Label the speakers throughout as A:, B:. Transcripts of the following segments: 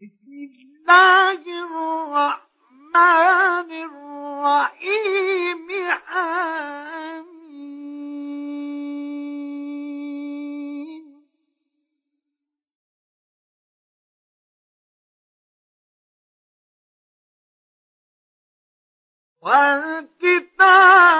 A: بسم الله الرحمن الرحيم حميم. والكتاب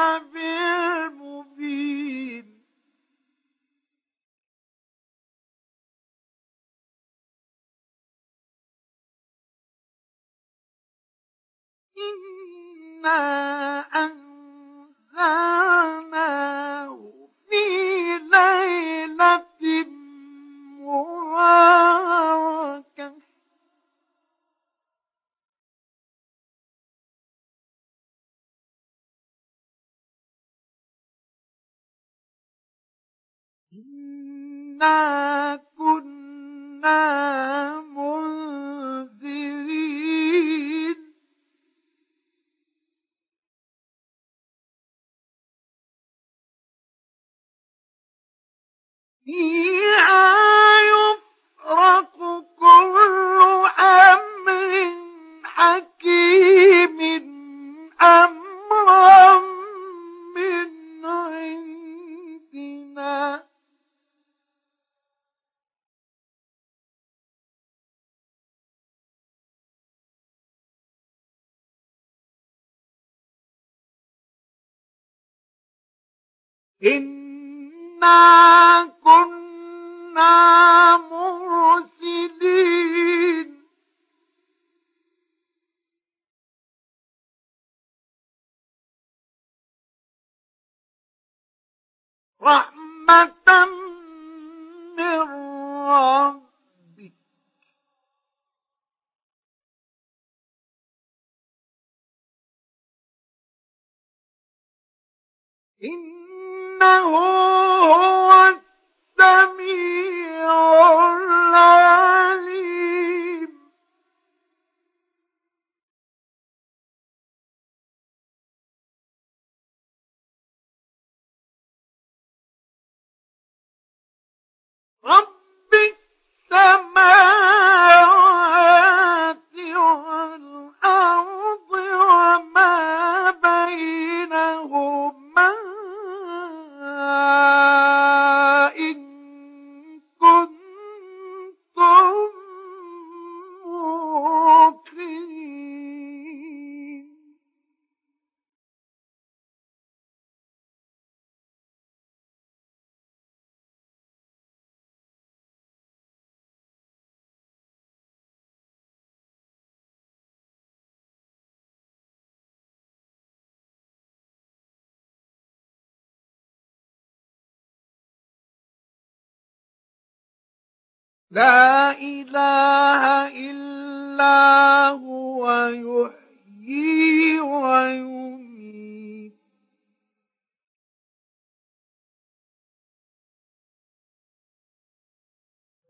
A: إنا أنزلناه إنا كنا مرسلين رحمة من ربك إنه هو لا إله إلا هو يحيي ويميت.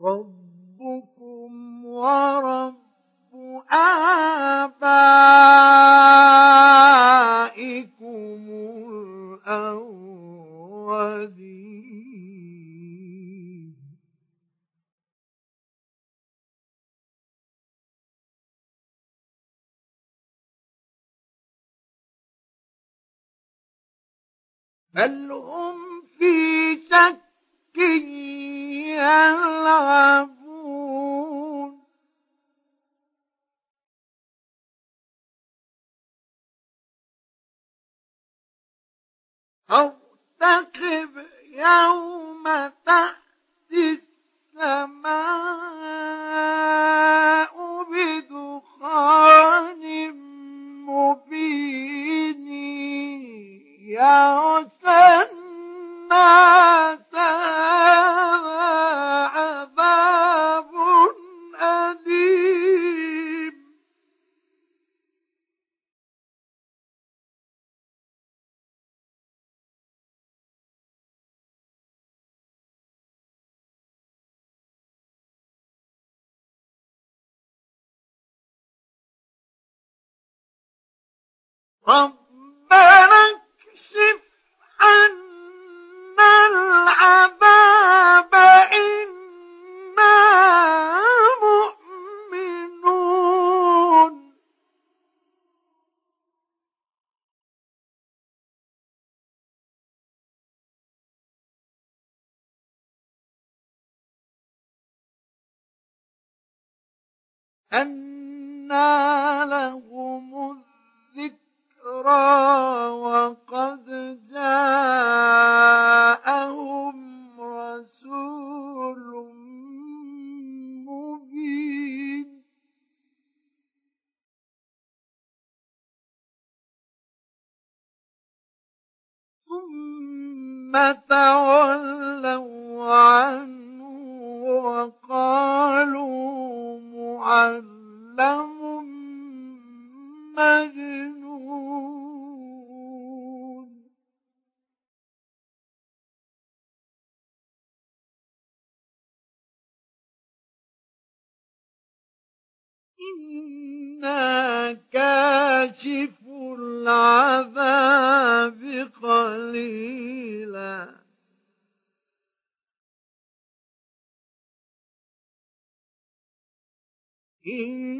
A: ربكم ورب آبائكم الأولين. بل هم في شك يلعبون ارتقب يوم تأتي السماء بدخان مبين يغشى ربنا اكشف عنا العذاب إنا مؤمنون أنا له الذكرى وقد جاءهم رسول مبين. ثم تولوا عنه وقالوا معلم مجنون. كاشف العذاب قليلاً. إنكم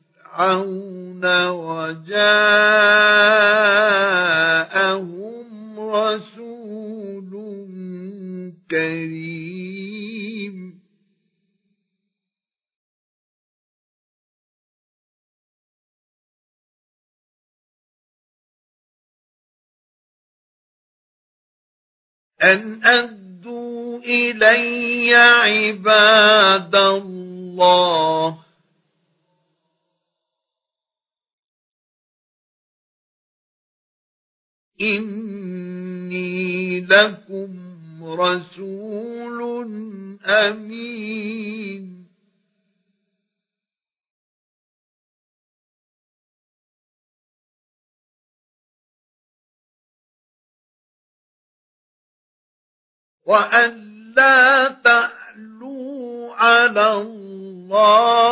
A: وجاءهم رسول كريم. أن أدوا إلي عباد الله إني لكم رسول أمين. وأن لا تعلوا على الله.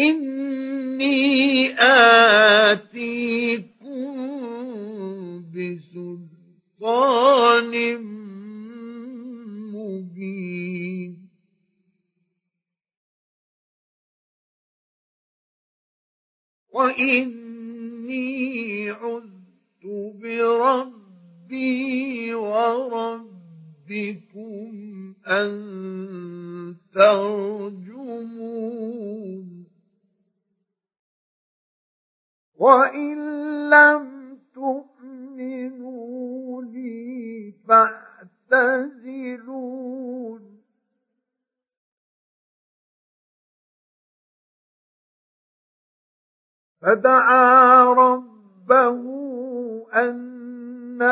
A: إني آتيكم بسلطان وإني عذت بربي وربكم أن ترجمون. وإن لم تؤمنوا لي فاعتزلون فدعا ربه أن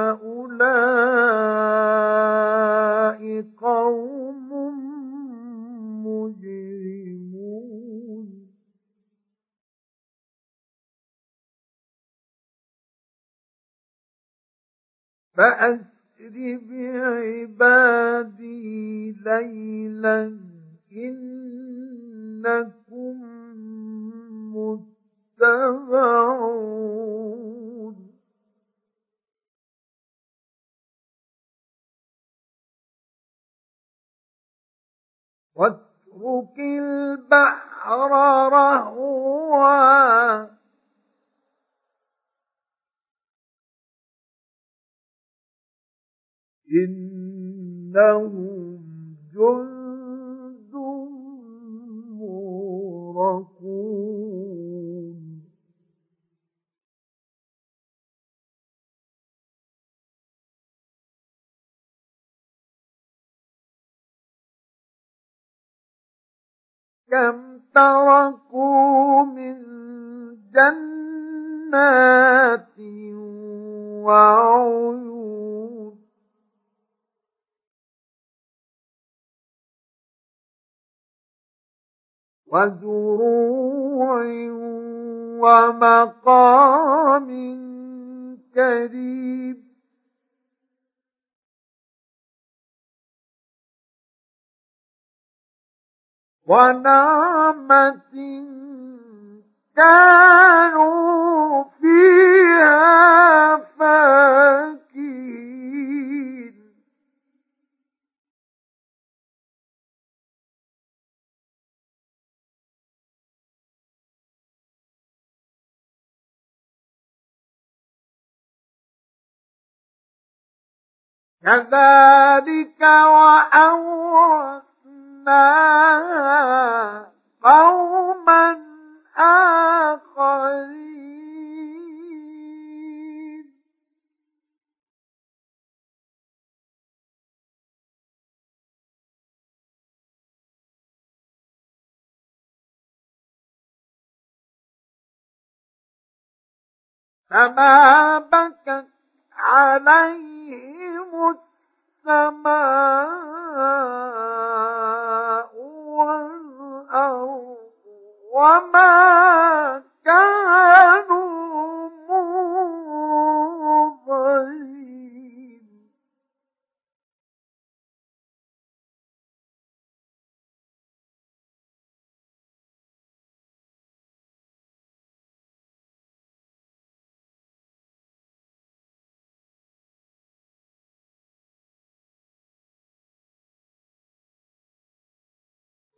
A: هؤلاء قوم فأسر بعبادي ليلا إنكم متبعون. واترك البحر رهوا إنهم جند مورقون كم تركوا من جنات وعيون وزروع ومقام كريم. ونعمة كانوا فيها فاكين كذلك وأورثناها قوما آخرين. فما بكت عليهم السماء والأرض وما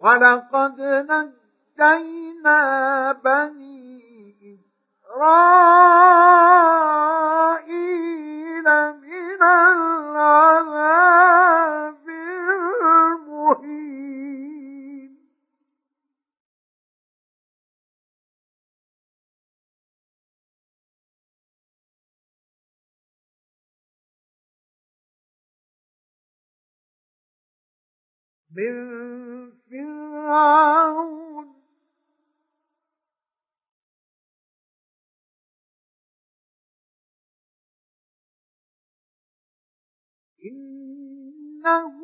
A: ولقد نجينا بني إسرائيل من العذاب المهين. من فرعون إنه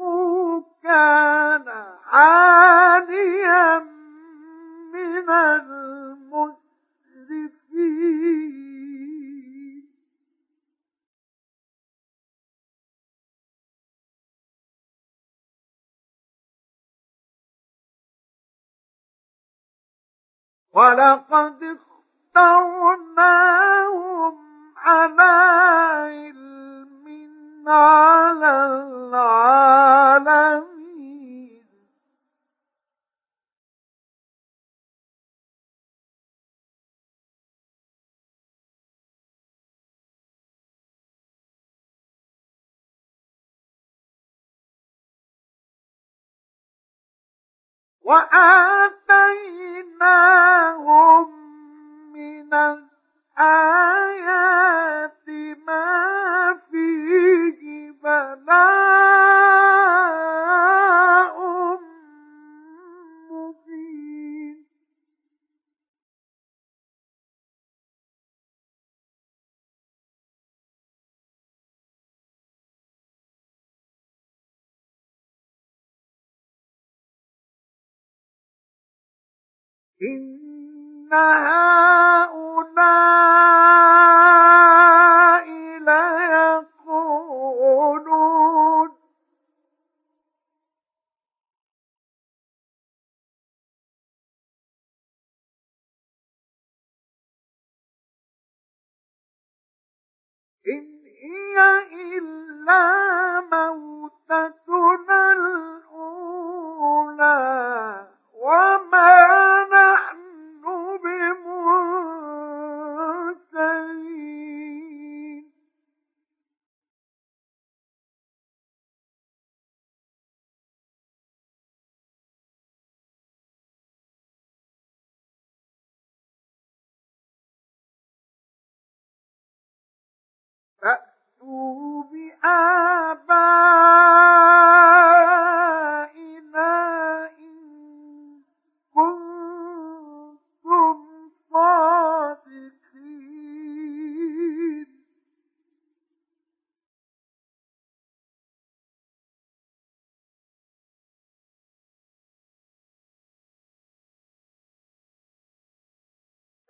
A: ولقد اخترناهم على علم على العالمين وآتيناهم من الآيات ما فيه بلاء. إن هؤلاء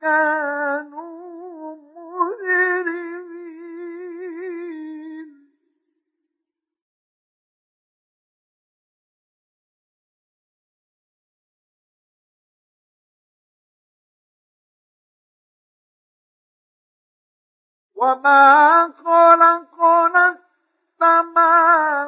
A: كانوا مجرمين. وما خلقنا السماوات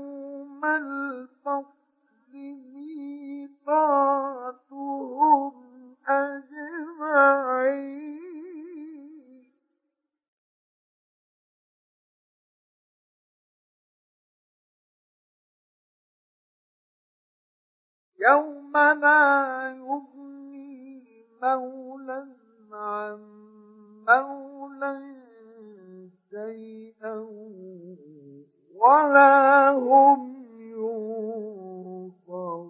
A: يوم لا يغني مولى عن مولى شيئا ولا هم ينصرون.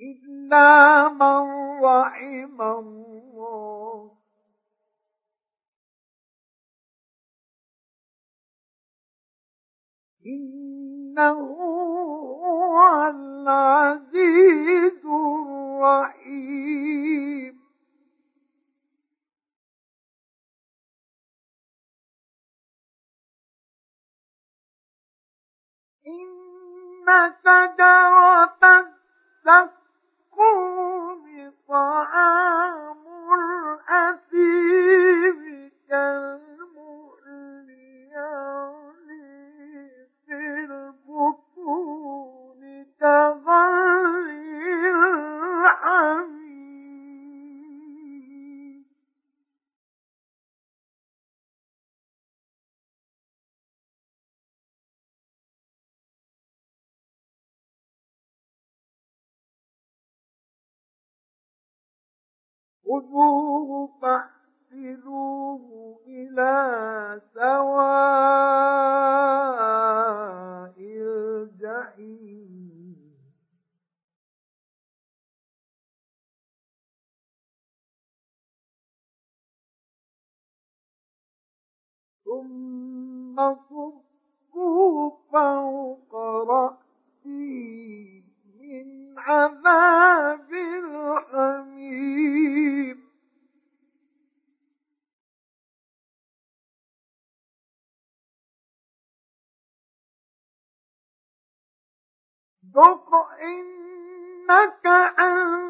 A: إلا من رحم الله إنه هو العزيز الرحيم. إن شجرة خذوه فاحملوه إلى سواء الجحيم. ثم صبوا فوق رأسه من عذاب الحميم. ذق إنك أنت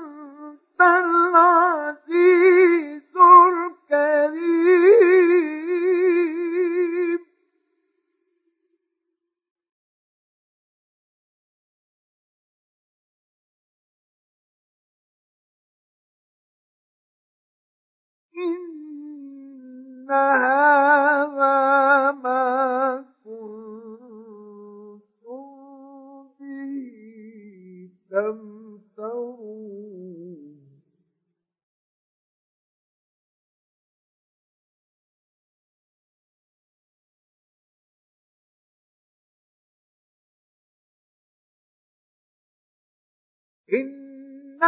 A: إن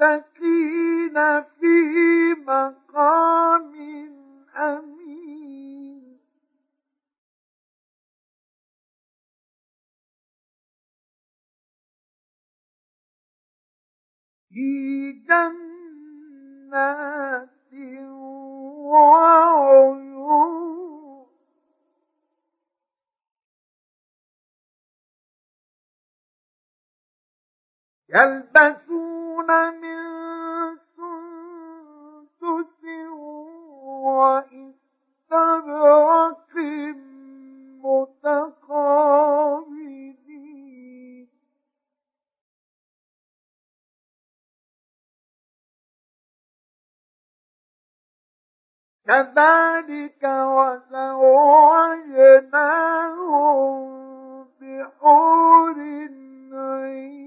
A: المتقين في مقام أمين في جنات وعيون يلبسون من سندس وإستبرق متقابلين. كذلك وزوجناهم بحور عين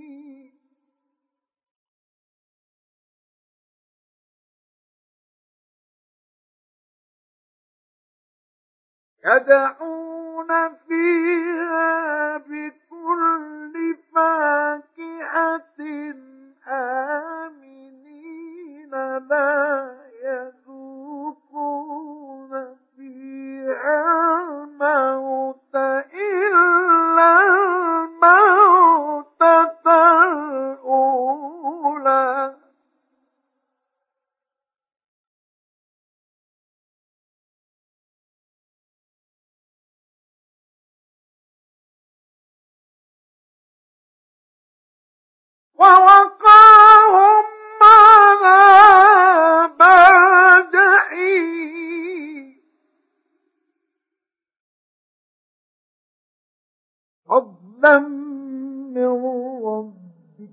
A: يدعون فيها بكل فاكهة آمنين لا يذوقون فيها فضلا من ربك.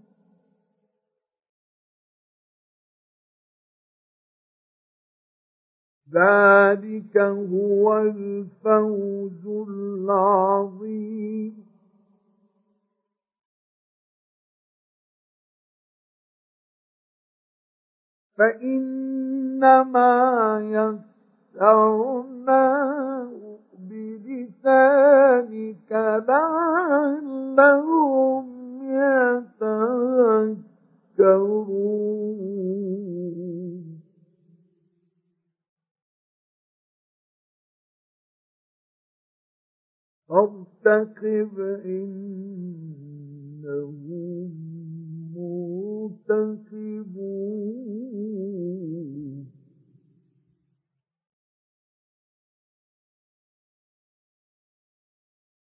A: ذلك هو الفوز العظيم. فإنما يسرناه بلسانك لعلهم يتذكرون. فارتقب إنهم مرتقبون